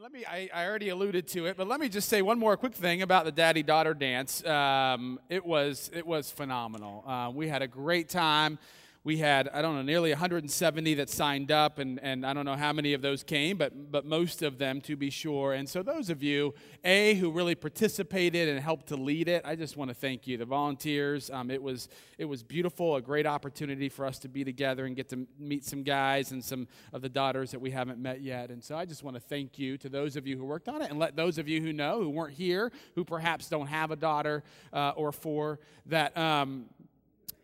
let me, I, I, already alluded to it, but let me just say one more quick thing about the daddy daughter dance. Um, it, was, it was phenomenal. Uh, we had a great time we had i don't know nearly 170 that signed up and, and i don't know how many of those came but, but most of them to be sure. And so those of you a who really participated and helped to lead it i just want to thank you. The volunteers um, it, was, it was beautiful a great opportunity for us to be together and get to meet some guys and some of the daughters that we haven't met yet. And so i just want to thank you to those of you who worked on it and let those of you who know who weren't here who perhaps don't have a daughter uh, or four that um,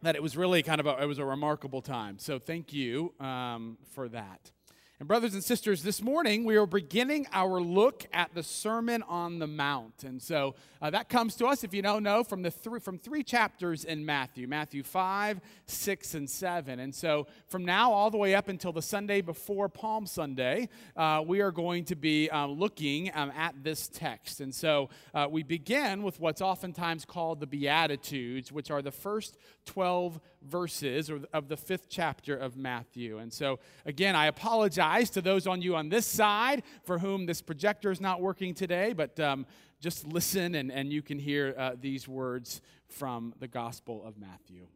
that it was really kind of a, it was a remarkable time. So thank you um, for that. And, brothers and sisters, this morning we are beginning our look at the Sermon on the Mount. And so uh, that comes to us, if you don't know, from, the three, from three chapters in Matthew Matthew 5, 6, and 7. And so from now all the way up until the Sunday before Palm Sunday, uh, we are going to be uh, looking um, at this text. And so uh, we begin with what's oftentimes called the Beatitudes, which are the first 12 verses of the fifth chapter of Matthew. And so, again, I apologize to those on you on this side for whom this projector is not working today, but um, just listen and, and you can hear uh, these words from the Gospel of Matthew.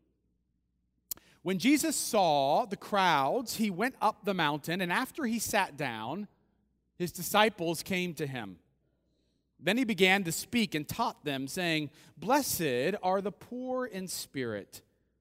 When Jesus saw the crowds, he went up the mountain, and after he sat down, his disciples came to him. Then he began to speak and taught them, saying, Blessed are the poor in spirit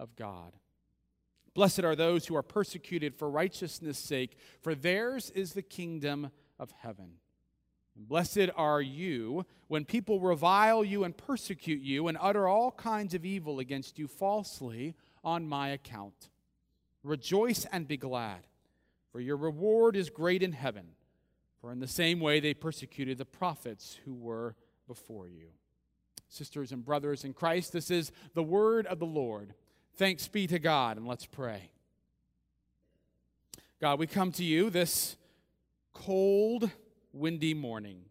of God. Blessed are those who are persecuted for righteousness' sake, for theirs is the kingdom of heaven. Blessed are you when people revile you and persecute you and utter all kinds of evil against you falsely on my account. Rejoice and be glad, for your reward is great in heaven. For in the same way they persecuted the prophets who were before you. Sisters and brothers in Christ, this is the word of the Lord. Thanks be to God, and let's pray. God, we come to you this cold, windy morning,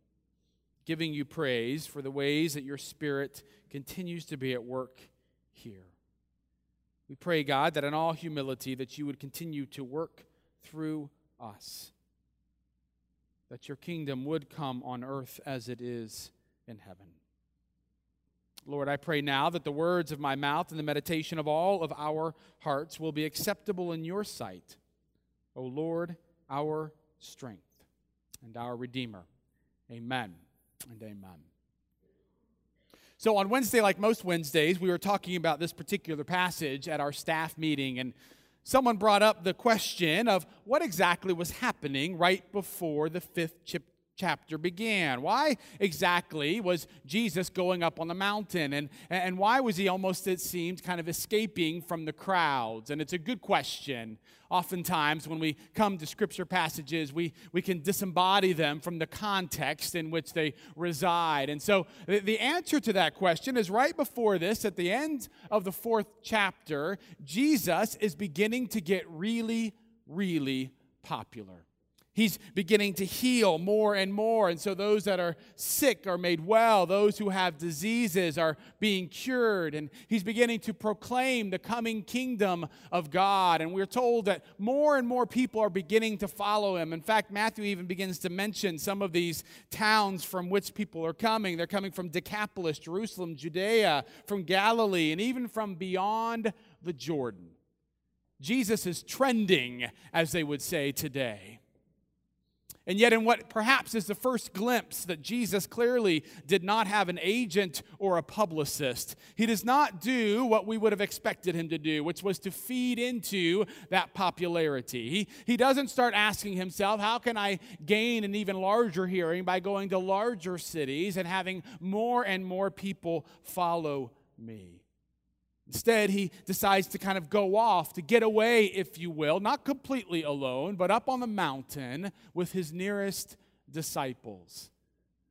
giving you praise for the ways that your Spirit continues to be at work here. We pray, God, that in all humility that you would continue to work through us, that your kingdom would come on earth as it is in heaven. Lord, I pray now that the words of my mouth and the meditation of all of our hearts will be acceptable in your sight. O Lord, our strength and our Redeemer. Amen and amen. So, on Wednesday, like most Wednesdays, we were talking about this particular passage at our staff meeting, and someone brought up the question of what exactly was happening right before the fifth chapter began. Why exactly was Jesus going up on the mountain? And, and why was he almost, it seemed, kind of escaping from the crowds? And it's a good question. Oftentimes, when we come to scripture passages, we, we can disembody them from the context in which they reside. And so the, the answer to that question is right before this, at the end of the fourth chapter, Jesus is beginning to get really, really popular. He's beginning to heal more and more. And so those that are sick are made well. Those who have diseases are being cured. And he's beginning to proclaim the coming kingdom of God. And we're told that more and more people are beginning to follow him. In fact, Matthew even begins to mention some of these towns from which people are coming. They're coming from Decapolis, Jerusalem, Judea, from Galilee, and even from beyond the Jordan. Jesus is trending, as they would say today. And yet, in what perhaps is the first glimpse that Jesus clearly did not have an agent or a publicist, he does not do what we would have expected him to do, which was to feed into that popularity. He, he doesn't start asking himself, How can I gain an even larger hearing by going to larger cities and having more and more people follow me? Instead, he decides to kind of go off, to get away, if you will, not completely alone, but up on the mountain with his nearest disciples.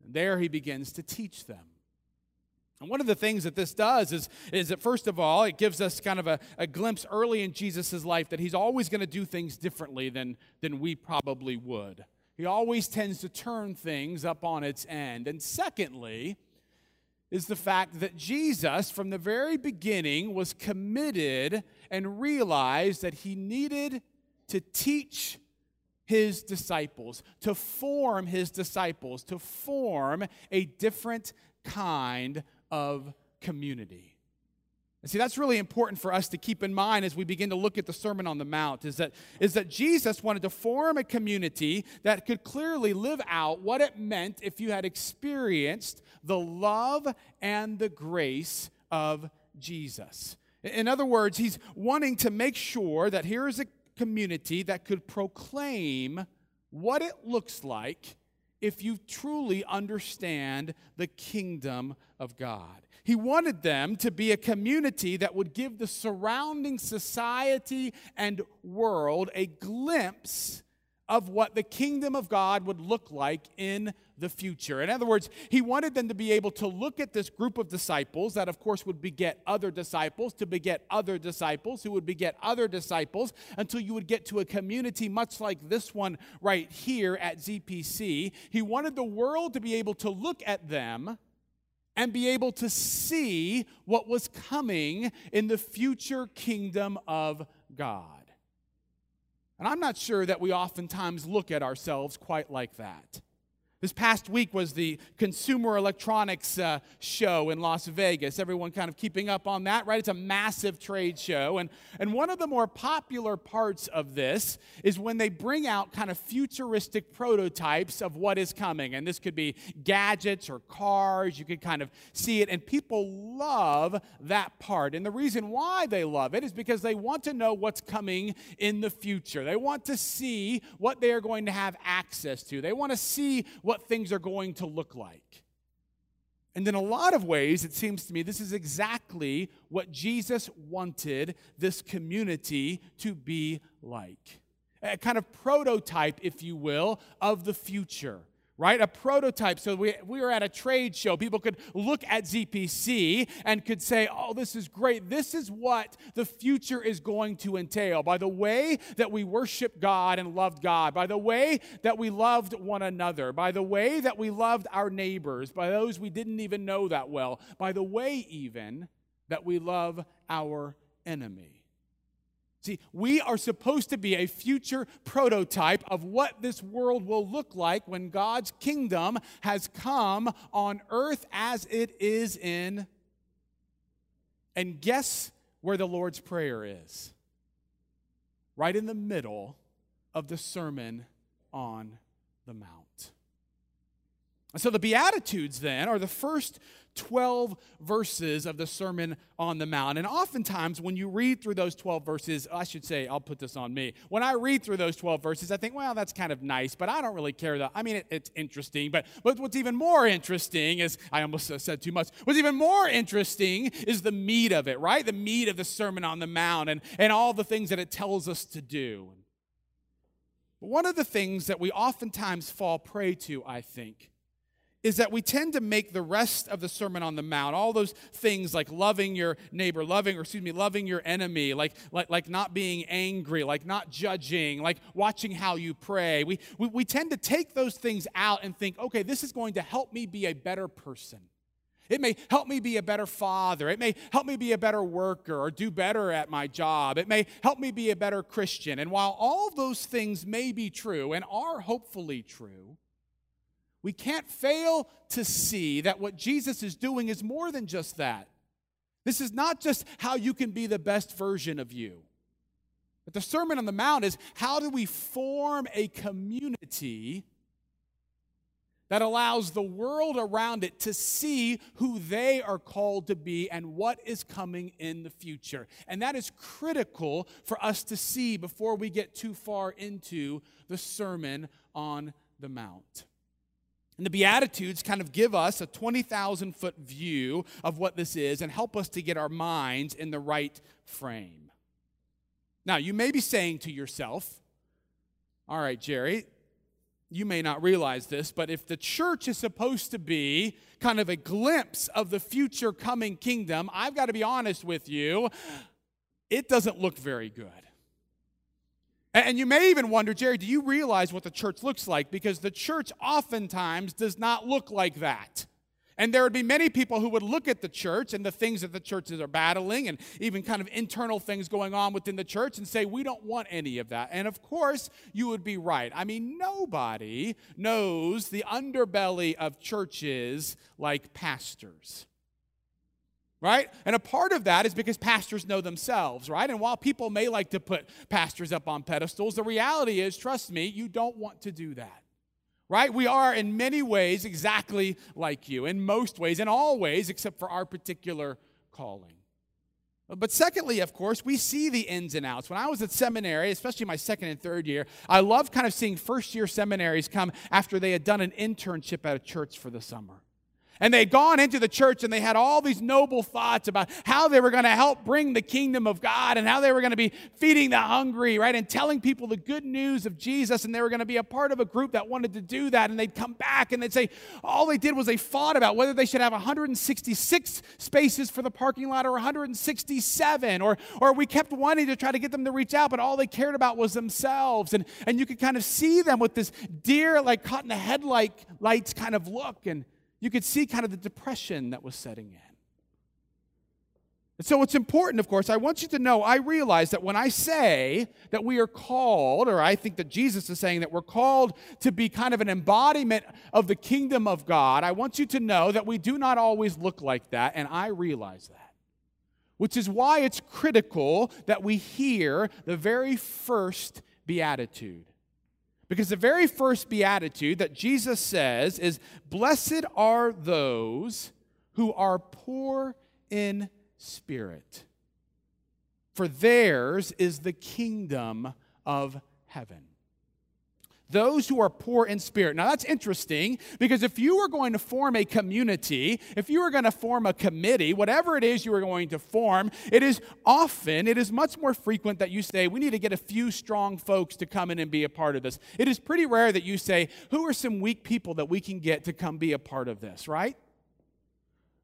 And There he begins to teach them. And one of the things that this does is, is that, first of all, it gives us kind of a, a glimpse early in Jesus' life that he's always going to do things differently than, than we probably would. He always tends to turn things up on its end. And secondly, is the fact that Jesus, from the very beginning, was committed and realized that he needed to teach his disciples, to form his disciples, to form a different kind of community. And see, that's really important for us to keep in mind as we begin to look at the Sermon on the Mount is that, is that Jesus wanted to form a community that could clearly live out what it meant if you had experienced the love and the grace of Jesus. In other words, he's wanting to make sure that here is a community that could proclaim what it looks like if you truly understand the kingdom of God. He wanted them to be a community that would give the surrounding society and world a glimpse of what the kingdom of God would look like in the future. In other words, he wanted them to be able to look at this group of disciples that, of course, would beget other disciples, to beget other disciples, who would beget other disciples, until you would get to a community much like this one right here at ZPC. He wanted the world to be able to look at them and be able to see what was coming in the future kingdom of God. And I'm not sure that we oftentimes look at ourselves quite like that. This past week was the Consumer Electronics uh, Show in Las Vegas. Everyone kind of keeping up on that, right? It's a massive trade show. And, and one of the more popular parts of this is when they bring out kind of futuristic prototypes of what is coming. And this could be gadgets or cars. You could kind of see it. And people love that part. And the reason why they love it is because they want to know what's coming in the future. They want to see what they are going to have access to. They want to see what things are going to look like. And in a lot of ways, it seems to me this is exactly what Jesus wanted this community to be like. A kind of prototype, if you will, of the future right? A prototype. So we, we were at a trade show. People could look at ZPC and could say, oh, this is great. This is what the future is going to entail. By the way that we worship God and loved God, by the way that we loved one another, by the way that we loved our neighbors, by those we didn't even know that well, by the way, even that we love our enemy. See, we are supposed to be a future prototype of what this world will look like when God's kingdom has come on earth as it is in. And guess where the Lord's Prayer is? Right in the middle of the Sermon on the Mount. So the Beatitudes then are the first 12 verses of the Sermon on the Mount. And oftentimes, when you read through those 12 verses, I should say, I'll put this on me. When I read through those 12 verses, I think, well, that's kind of nice, but I don't really care. That I mean, it, it's interesting. But, but what's even more interesting is, I almost said too much. What's even more interesting is the meat of it, right? The meat of the Sermon on the Mount and, and all the things that it tells us to do. One of the things that we oftentimes fall prey to, I think, is that we tend to make the rest of the Sermon on the Mount, all those things like loving your neighbor, loving, or excuse me, loving your enemy, like, like, like not being angry, like not judging, like watching how you pray. We, we, we tend to take those things out and think, okay, this is going to help me be a better person. It may help me be a better father. It may help me be a better worker or do better at my job. It may help me be a better Christian. And while all those things may be true and are hopefully true, we can't fail to see that what Jesus is doing is more than just that. This is not just how you can be the best version of you. But the Sermon on the Mount is how do we form a community that allows the world around it to see who they are called to be and what is coming in the future. And that is critical for us to see before we get too far into the Sermon on the Mount. And the Beatitudes kind of give us a 20,000 foot view of what this is and help us to get our minds in the right frame. Now, you may be saying to yourself, all right, Jerry, you may not realize this, but if the church is supposed to be kind of a glimpse of the future coming kingdom, I've got to be honest with you, it doesn't look very good. And you may even wonder, Jerry, do you realize what the church looks like? Because the church oftentimes does not look like that. And there would be many people who would look at the church and the things that the churches are battling and even kind of internal things going on within the church and say, we don't want any of that. And of course, you would be right. I mean, nobody knows the underbelly of churches like pastors right? And a part of that is because pastors know themselves, right? And while people may like to put pastors up on pedestals, the reality is, trust me, you don't want to do that right? We are in many ways exactly like you, in most ways, in all ways, except for our particular calling. But secondly, of course, we see the ins and outs. When I was at seminary, especially my second and third year, I loved kind of seeing first year seminaries come after they had done an internship at a church for the summer. And they had gone into the church and they had all these noble thoughts about how they were going to help bring the kingdom of God and how they were going to be feeding the hungry, right? And telling people the good news of Jesus. And they were going to be a part of a group that wanted to do that. And they'd come back and they'd say, all they did was they fought about whether they should have 166 spaces for the parking lot or 167. Or, or we kept wanting to try to get them to reach out, but all they cared about was themselves. And, and you could kind of see them with this deer, like caught in the headlight lights kind of look. And you could see kind of the depression that was setting in. And so it's important, of course, I want you to know, I realize that when I say that we are called, or I think that Jesus is saying that we're called to be kind of an embodiment of the kingdom of God, I want you to know that we do not always look like that, and I realize that. Which is why it's critical that we hear the very first beatitude. Because the very first beatitude that Jesus says is, Blessed are those who are poor in spirit, for theirs is the kingdom of heaven those who are poor in spirit. Now that's interesting because if you were going to form a community, if you were going to form a committee, whatever it is you are going to form, it is often, it is much more frequent that you say, we need to get a few strong folks to come in and be a part of this. It is pretty rare that you say, who are some weak people that we can get to come be a part of this, right?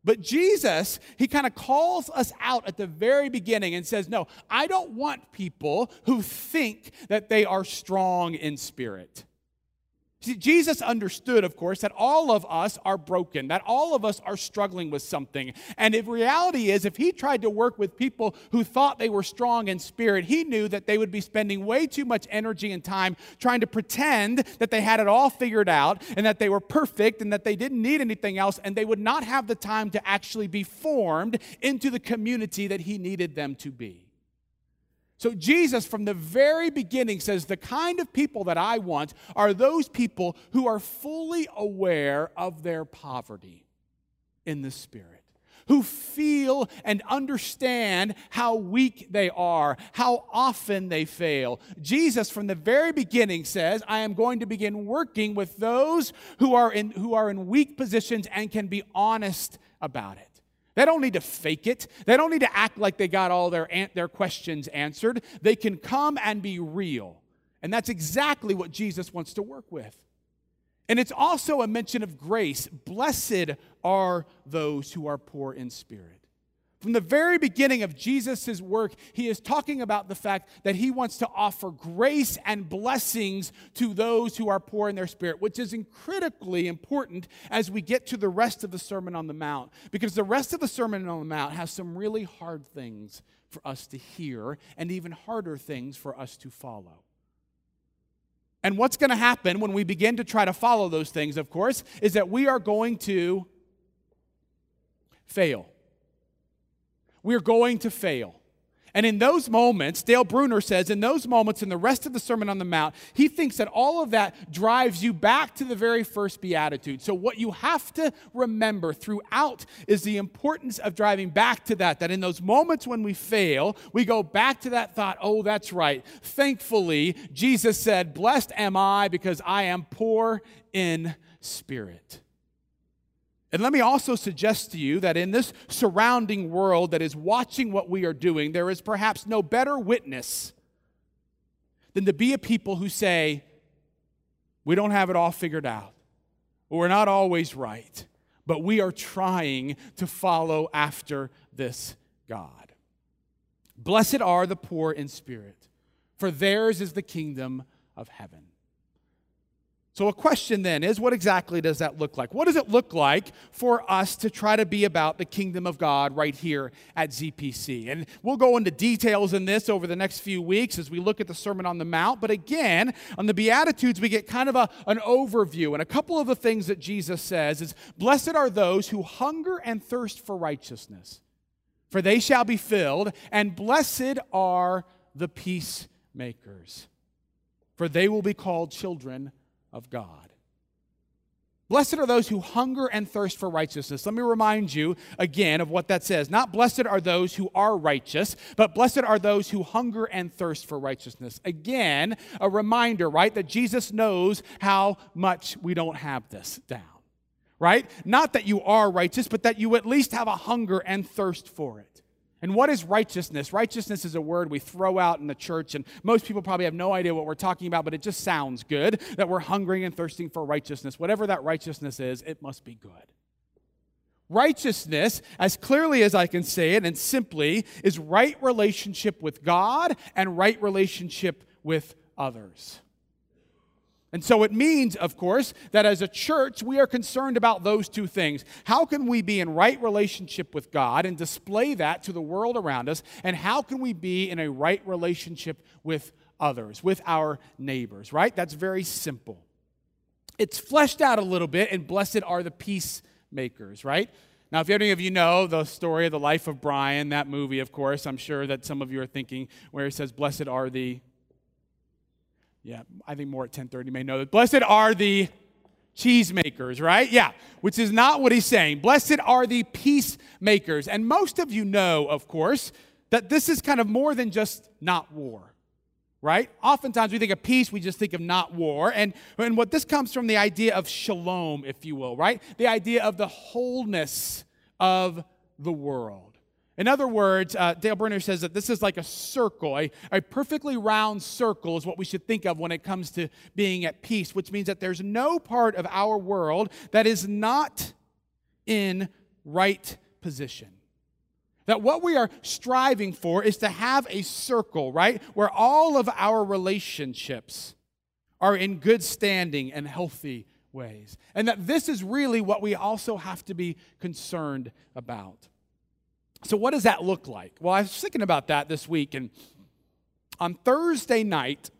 But Jesus, he kind of calls us out at the very beginning and says, No, I don't want people who think that they are strong in spirit. See, Jesus understood, of course, that all of us are broken, that all of us are struggling with something. And if reality is, if he tried to work with people who thought they were strong in spirit, he knew that they would be spending way too much energy and time trying to pretend that they had it all figured out and that they were perfect and that they didn't need anything else, and they would not have the time to actually be formed into the community that he needed them to be. So, Jesus, from the very beginning, says the kind of people that I want are those people who are fully aware of their poverty in the Spirit, who feel and understand how weak they are, how often they fail. Jesus, from the very beginning, says, I am going to begin working with those who are in, who are in weak positions and can be honest about it. They don't need to fake it. They don't need to act like they got all their, their questions answered. They can come and be real. And that's exactly what Jesus wants to work with. And it's also a mention of grace. Blessed are those who are poor in spirit. From the very beginning of Jesus' work, he is talking about the fact that he wants to offer grace and blessings to those who are poor in their spirit, which is critically important as we get to the rest of the Sermon on the Mount. Because the rest of the Sermon on the Mount has some really hard things for us to hear and even harder things for us to follow. And what's going to happen when we begin to try to follow those things, of course, is that we are going to fail we're going to fail. And in those moments, Dale Bruner says, in those moments, in the rest of the Sermon on the Mount, he thinks that all of that drives you back to the very first beatitude. So, what you have to remember throughout is the importance of driving back to that, that in those moments when we fail, we go back to that thought, oh, that's right. Thankfully, Jesus said, Blessed am I because I am poor in spirit. And let me also suggest to you that in this surrounding world that is watching what we are doing, there is perhaps no better witness than to be a people who say, We don't have it all figured out. We're not always right, but we are trying to follow after this God. Blessed are the poor in spirit, for theirs is the kingdom of heaven. So, a question then is what exactly does that look like? What does it look like for us to try to be about the kingdom of God right here at ZPC? And we'll go into details in this over the next few weeks as we look at the Sermon on the Mount. But again, on the Beatitudes, we get kind of a, an overview. And a couple of the things that Jesus says is Blessed are those who hunger and thirst for righteousness, for they shall be filled, and blessed are the peacemakers, for they will be called children of God. Blessed are those who hunger and thirst for righteousness. Let me remind you again of what that says. Not blessed are those who are righteous, but blessed are those who hunger and thirst for righteousness. Again, a reminder, right, that Jesus knows how much we don't have this down, right? Not that you are righteous, but that you at least have a hunger and thirst for it. And what is righteousness? Righteousness is a word we throw out in the church, and most people probably have no idea what we're talking about, but it just sounds good that we're hungering and thirsting for righteousness. Whatever that righteousness is, it must be good. Righteousness, as clearly as I can say it and simply, is right relationship with God and right relationship with others. And so it means, of course, that as a church, we are concerned about those two things. How can we be in right relationship with God and display that to the world around us? And how can we be in a right relationship with others, with our neighbors, right? That's very simple. It's fleshed out a little bit, and blessed are the peacemakers, right? Now, if any of you know the story of the life of Brian, that movie, of course, I'm sure that some of you are thinking where he says, Blessed are the yeah, I think more at 10:30 may know that. Blessed are the cheesemakers, right? Yeah, which is not what he's saying. Blessed are the peacemakers. And most of you know, of course, that this is kind of more than just not war. Right? Oftentimes we think of peace, we just think of not war. And, and what this comes from the idea of shalom, if you will, right? The idea of the wholeness of the world. In other words, uh, Dale Bruner says that this is like a circle. A, a perfectly round circle is what we should think of when it comes to being at peace, which means that there's no part of our world that is not in right position. That what we are striving for is to have a circle, right, where all of our relationships are in good standing and healthy ways. And that this is really what we also have to be concerned about. So, what does that look like? Well, I was thinking about that this week, and on Thursday night,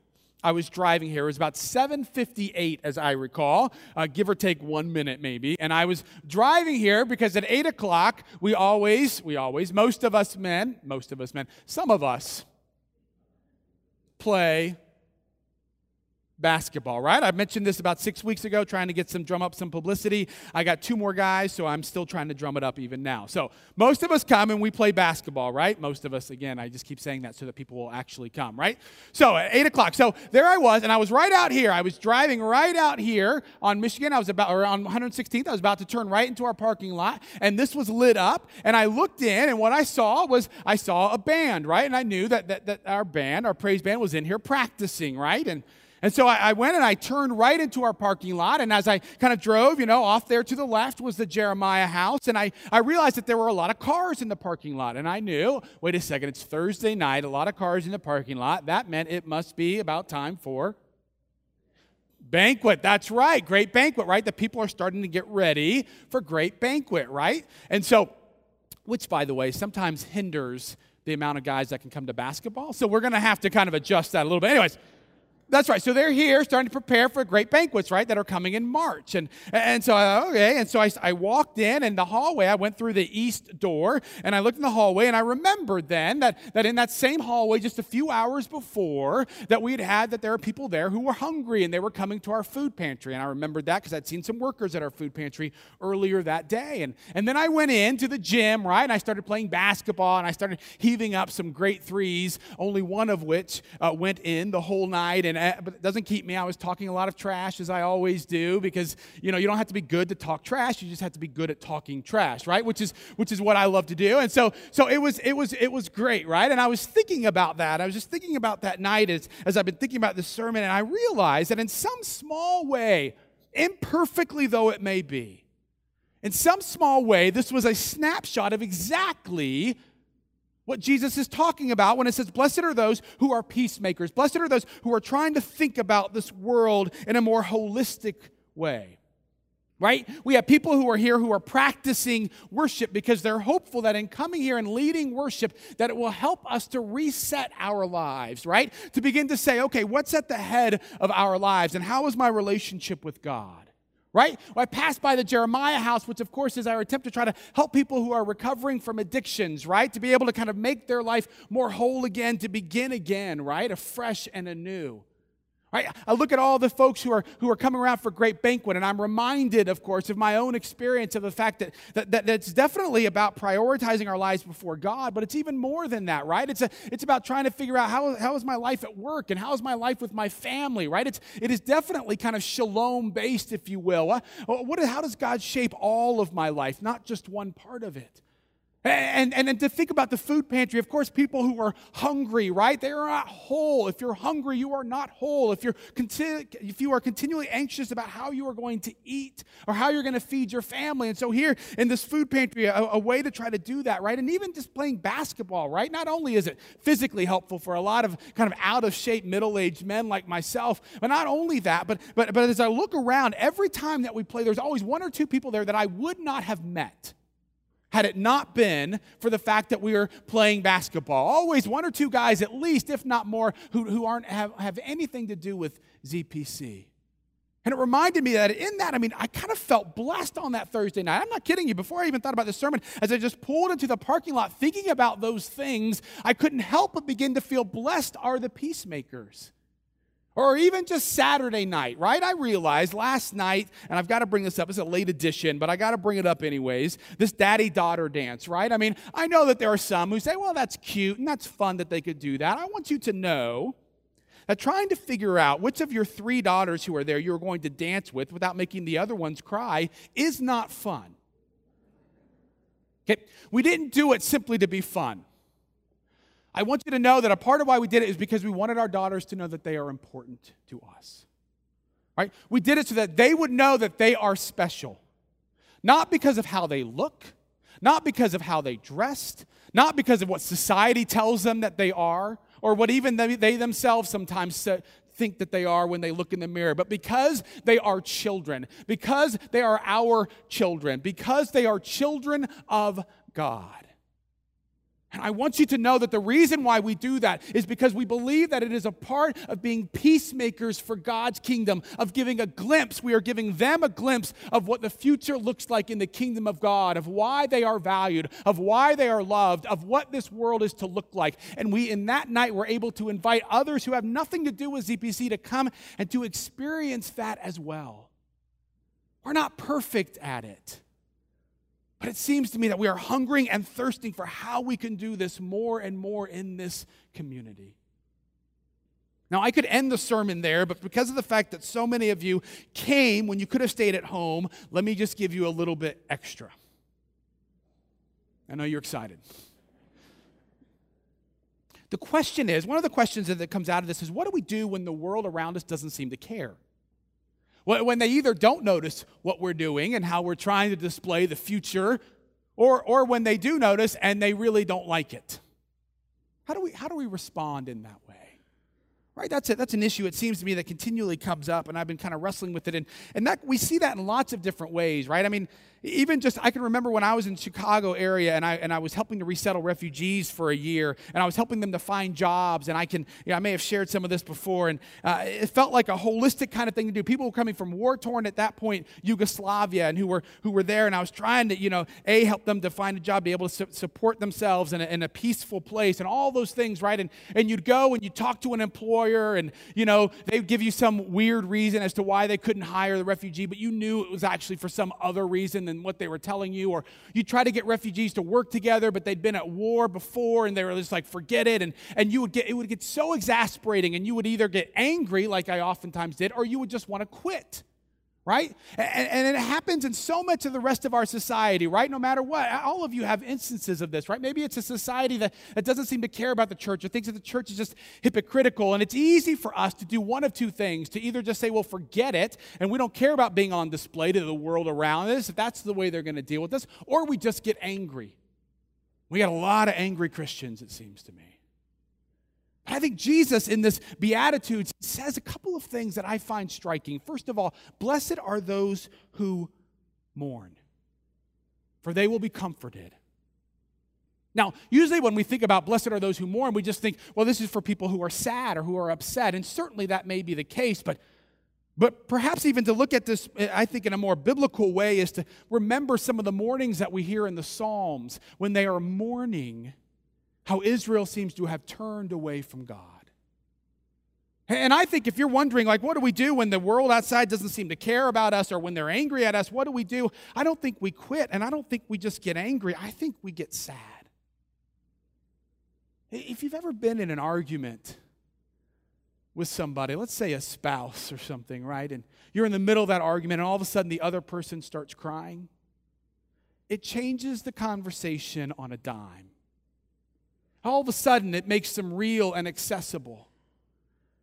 I was driving here. It was about 7:58, as I recall, uh, give or take one minute, maybe. And I was driving here because at eight o'clock we always, we always, most of us men, most of us men, some of us play basketball, right? I mentioned this about six weeks ago, trying to get some drum up some publicity. I got two more guys, so I'm still trying to drum it up even now. So most of us come and we play basketball, right? Most of us, again, I just keep saying that so that people will actually come, right? So at eight o'clock. So there I was, and I was right out here. I was driving right out here on Michigan. I was about, or on 116th. I was about to turn right into our parking lot, and this was lit up. And I looked in, and what I saw was I saw a band, right? And I knew that, that, that our band, our praise band, was in here practicing, right? And and so I, I, went and I turned right into our parking lot. And as I kind of drove, you know, off there to the left was the Jeremiah house. And I, I realized that there were a lot of cars in the parking lot. And I knew, wait a second, it's Thursday night, a lot of cars in the parking lot. That meant it must be about time for banquet. That's right, great banquet, right? The people are starting to get ready for great banquet, right? And so, which, by the way, sometimes hinders the amount of guys that can come to basketball. So we're going to have to kind of adjust that a little bit. Anyways, that's right. So they're here starting to prepare for great banquets, right, that are coming in March. And, and so, okay. And so I, I walked in and the hallway, I went through the east door and I looked in the hallway and I remembered then that, that in that same hallway just a few hours before that we had had that there were people there who were hungry and they were coming to our food pantry. And I remembered that because I'd seen some workers at our food pantry earlier that day. And, and then I went into the gym, right, and I started playing basketball and I started heaving up some great threes, only one of which uh, went in the whole night. And and uh, but it doesn't keep me. I was talking a lot of trash as I always do because you know you don't have to be good to talk trash. You just have to be good at talking trash, right? Which is which is what I love to do. And so so it was it was it was great, right? And I was thinking about that. I was just thinking about that night as as I've been thinking about this sermon, and I realized that in some small way, imperfectly though it may be, in some small way, this was a snapshot of exactly what Jesus is talking about when it says, Blessed are those who are peacemakers. Blessed are those who are trying to think about this world in a more holistic way. Right? We have people who are here who are practicing worship because they're hopeful that in coming here and leading worship that it will help us to reset our lives, right? To begin to say, okay, what's at the head of our lives and how is my relationship with God? Right? Well, I passed by the Jeremiah house, which of course is our attempt to try to help people who are recovering from addictions, right? To be able to kind of make their life more whole again, to begin again, right? Afresh and anew. Right? I look at all the folks who are, who are coming around for Great Banquet, and I'm reminded, of course, of my own experience of the fact that, that, that, that it's definitely about prioritizing our lives before God, but it's even more than that, right? It's, a, it's about trying to figure out how, how is my life at work and how is my life with my family, right? It's, it is definitely kind of shalom based, if you will. What, what, how does God shape all of my life, not just one part of it? And, and, and to think about the food pantry, of course, people who are hungry, right? They are not whole. If you're hungry, you are not whole. If, you're if you are continually anxious about how you are going to eat or how you're going to feed your family. And so, here in this food pantry, a, a way to try to do that, right? And even just playing basketball, right? Not only is it physically helpful for a lot of kind of out of shape middle aged men like myself, but not only that, but, but, but as I look around, every time that we play, there's always one or two people there that I would not have met had it not been for the fact that we were playing basketball. Always one or two guys, at least, if not more, who, who aren't have, have anything to do with ZPC. And it reminded me that in that, I mean, I kind of felt blessed on that Thursday night. I'm not kidding you. Before I even thought about the sermon, as I just pulled into the parking lot thinking about those things, I couldn't help but begin to feel blessed are the peacemakers. Or even just Saturday night, right? I realized last night, and I've got to bring this up, it's a late edition, but I got to bring it up anyways. This daddy daughter dance, right? I mean, I know that there are some who say, well, that's cute and that's fun that they could do that. I want you to know that trying to figure out which of your three daughters who are there you're going to dance with without making the other ones cry is not fun. Okay? We didn't do it simply to be fun. I want you to know that a part of why we did it is because we wanted our daughters to know that they are important to us. Right? We did it so that they would know that they are special. Not because of how they look, not because of how they dressed, not because of what society tells them that they are, or what even they, themselves sometimes think that they are when they look in the mirror, but because they are children, because they are our children, because they are children of God. And I want you to know that the reason why we do that is because we believe that it is a part of being peacemakers for God's kingdom, of giving a glimpse. We are giving them a glimpse of what the future looks like in the kingdom of God, of why they are valued, of why they are loved, of what this world is to look like. And we, in that night, were able to invite others who have nothing to do with ZPC to come and to experience that as well. We're not perfect at it. But it seems to me that we are hungering and thirsting for how we can do this more and more in this community. Now, I could end the sermon there, but because of the fact that so many of you came when you could have stayed at home, let me just give you a little bit extra. I know you're excited. The question is one of the questions that comes out of this is what do we do when the world around us doesn't seem to care? When they either don't notice what we're doing and how we're trying to display the future, or, or when they do notice and they really don't like it. How do we, how do we respond in that way? Right? That's, a, that's an issue, it seems to me, that continually comes up, and I've been kind of wrestling with it. And, and that, we see that in lots of different ways, right? I mean, even just i can remember when i was in chicago area and i, and I was helping to resettle refugees for a year and i was helping them to find jobs and i can you know, i may have shared some of this before and uh, it felt like a holistic kind of thing to do. People were coming from war torn at that point yugoslavia and who were who were there and i was trying to you know a help them to find a job be able to su- support themselves in a, in a peaceful place and all those things right? And and you'd go and you'd talk to an employer and you know they'd give you some weird reason as to why they couldn't hire the refugee but you knew it was actually for some other reason than what they were telling you. Or you try to get refugees to work together, but they'd been at war before and they were just like, forget it. And, and you would get, it would get so exasperating and you would either get angry, like I oftentimes did, or you would just want to quit right? And, and, it happens in so much of the rest of our society, right? No matter what. All of you have instances of this, right? Maybe it's a society that, that doesn't seem to care about the church or thinks that the church is just hypocritical. And it's easy for us to do one of two things to either just say, well, forget it, and we don't care about being on display to the world around us, if that's the way they're going to deal with us, or we just get angry. We got a lot of angry Christians, it seems to me. I think Jesus in this Beatitudes says a couple of things that I find striking. First of all, blessed are those who mourn, for they will be comforted. Now, usually when we think about blessed are those who mourn, we just think, well, this is for people who are sad or who are upset. And certainly that may be the case, but but perhaps even to look at this, I think, in a more biblical way, is to remember some of the mournings that we hear in the Psalms when they are mourning how Israel seems to have turned away from God. And I think if you're wondering, like, what do we do when the world outside doesn't seem to care about us or when they're angry at us? What do we do? I don't think we quit and I don't think we just get angry. I think we get sad. If you've ever been in an argument with somebody, let's say a spouse or something, right? And you're in the middle of that argument and all of a sudden the other person starts crying, it changes the conversation on a dime all of a sudden it makes them real and accessible.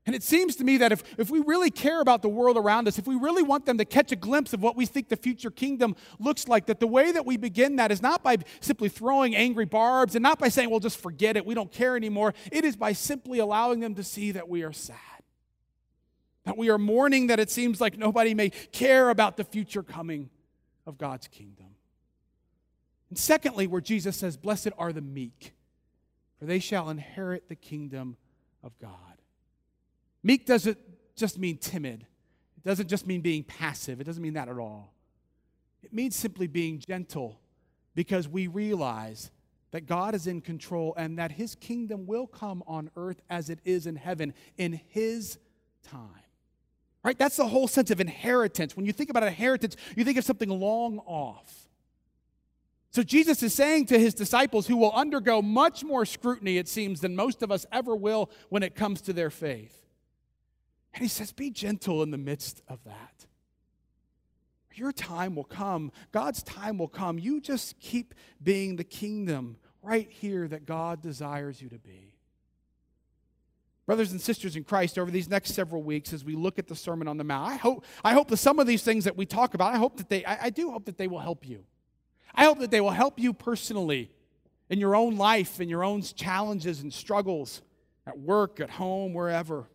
And it seems to me that if, if we really care about the world around us, if we really want them to catch a glimpse of what we think the future kingdom looks like, that the way that we begin that is not by simply throwing angry barbs and not by saying, well, just forget it, we don't care anymore. It is by simply allowing them to see that we are sad. That we are mourning that it seems like nobody may care about the future coming of God's kingdom. And secondly, where Jesus says, Blessed are the meek for they shall inherit the kingdom of God. Meek doesn't just mean timid, it doesn't just mean being passive, it doesn't mean that at all. It means simply being gentle because we realize that God is in control and that his kingdom will come on earth as it is in heaven in his time. Right? That's the whole sense of inheritance. When you think about inheritance, you think of something long off. So Jesus is saying to his disciples, who will undergo much more scrutiny, it seems, than most of us ever will when it comes to their faith. And he says, Be gentle in the midst of that. Your time will come. God's time will come. You just keep being the kingdom right here that God desires you to be. Brothers and sisters in Christ, over these next several weeks, as we look at the Sermon on the Mount, I hope, I hope that some of these things that we talk about, I hope that they, I, I do hope that they will help you. I hope that they will help you personally in your own life, in your own challenges and struggles at work, at home, wherever.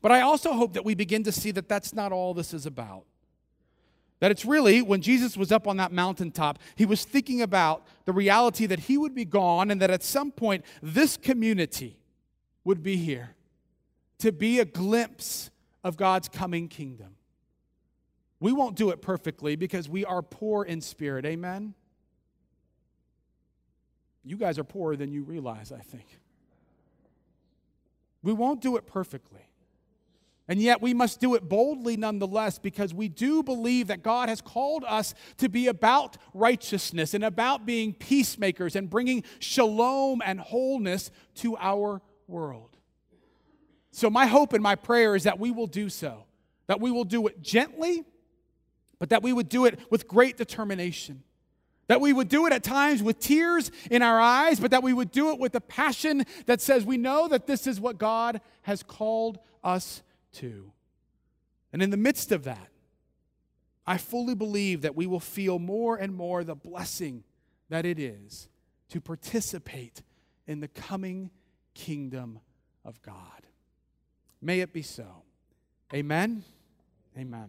But I also hope that we begin to see that that's not all this is about. That it's really, when Jesus was up on that mountaintop, he was thinking about the reality that he would be gone and that at some point this community would be here to be a glimpse of God's coming kingdom. We won't do it perfectly because we are poor in spirit. Amen? You guys are poorer than you realize, I think. We won't do it perfectly. And yet we must do it boldly nonetheless because we do believe that God has called us to be about righteousness and about being peacemakers and bringing shalom and wholeness to our world. So, my hope and my prayer is that we will do so, that we will do it gently but that we would do it with great determination. That we would do it at times with tears in our eyes, but that we would do it with a passion that says we know that this is what God has called us to. And in the midst of that, I fully believe that we will feel more and more the blessing that it is to participate in the coming kingdom of God. May it be so. Amen. Amen.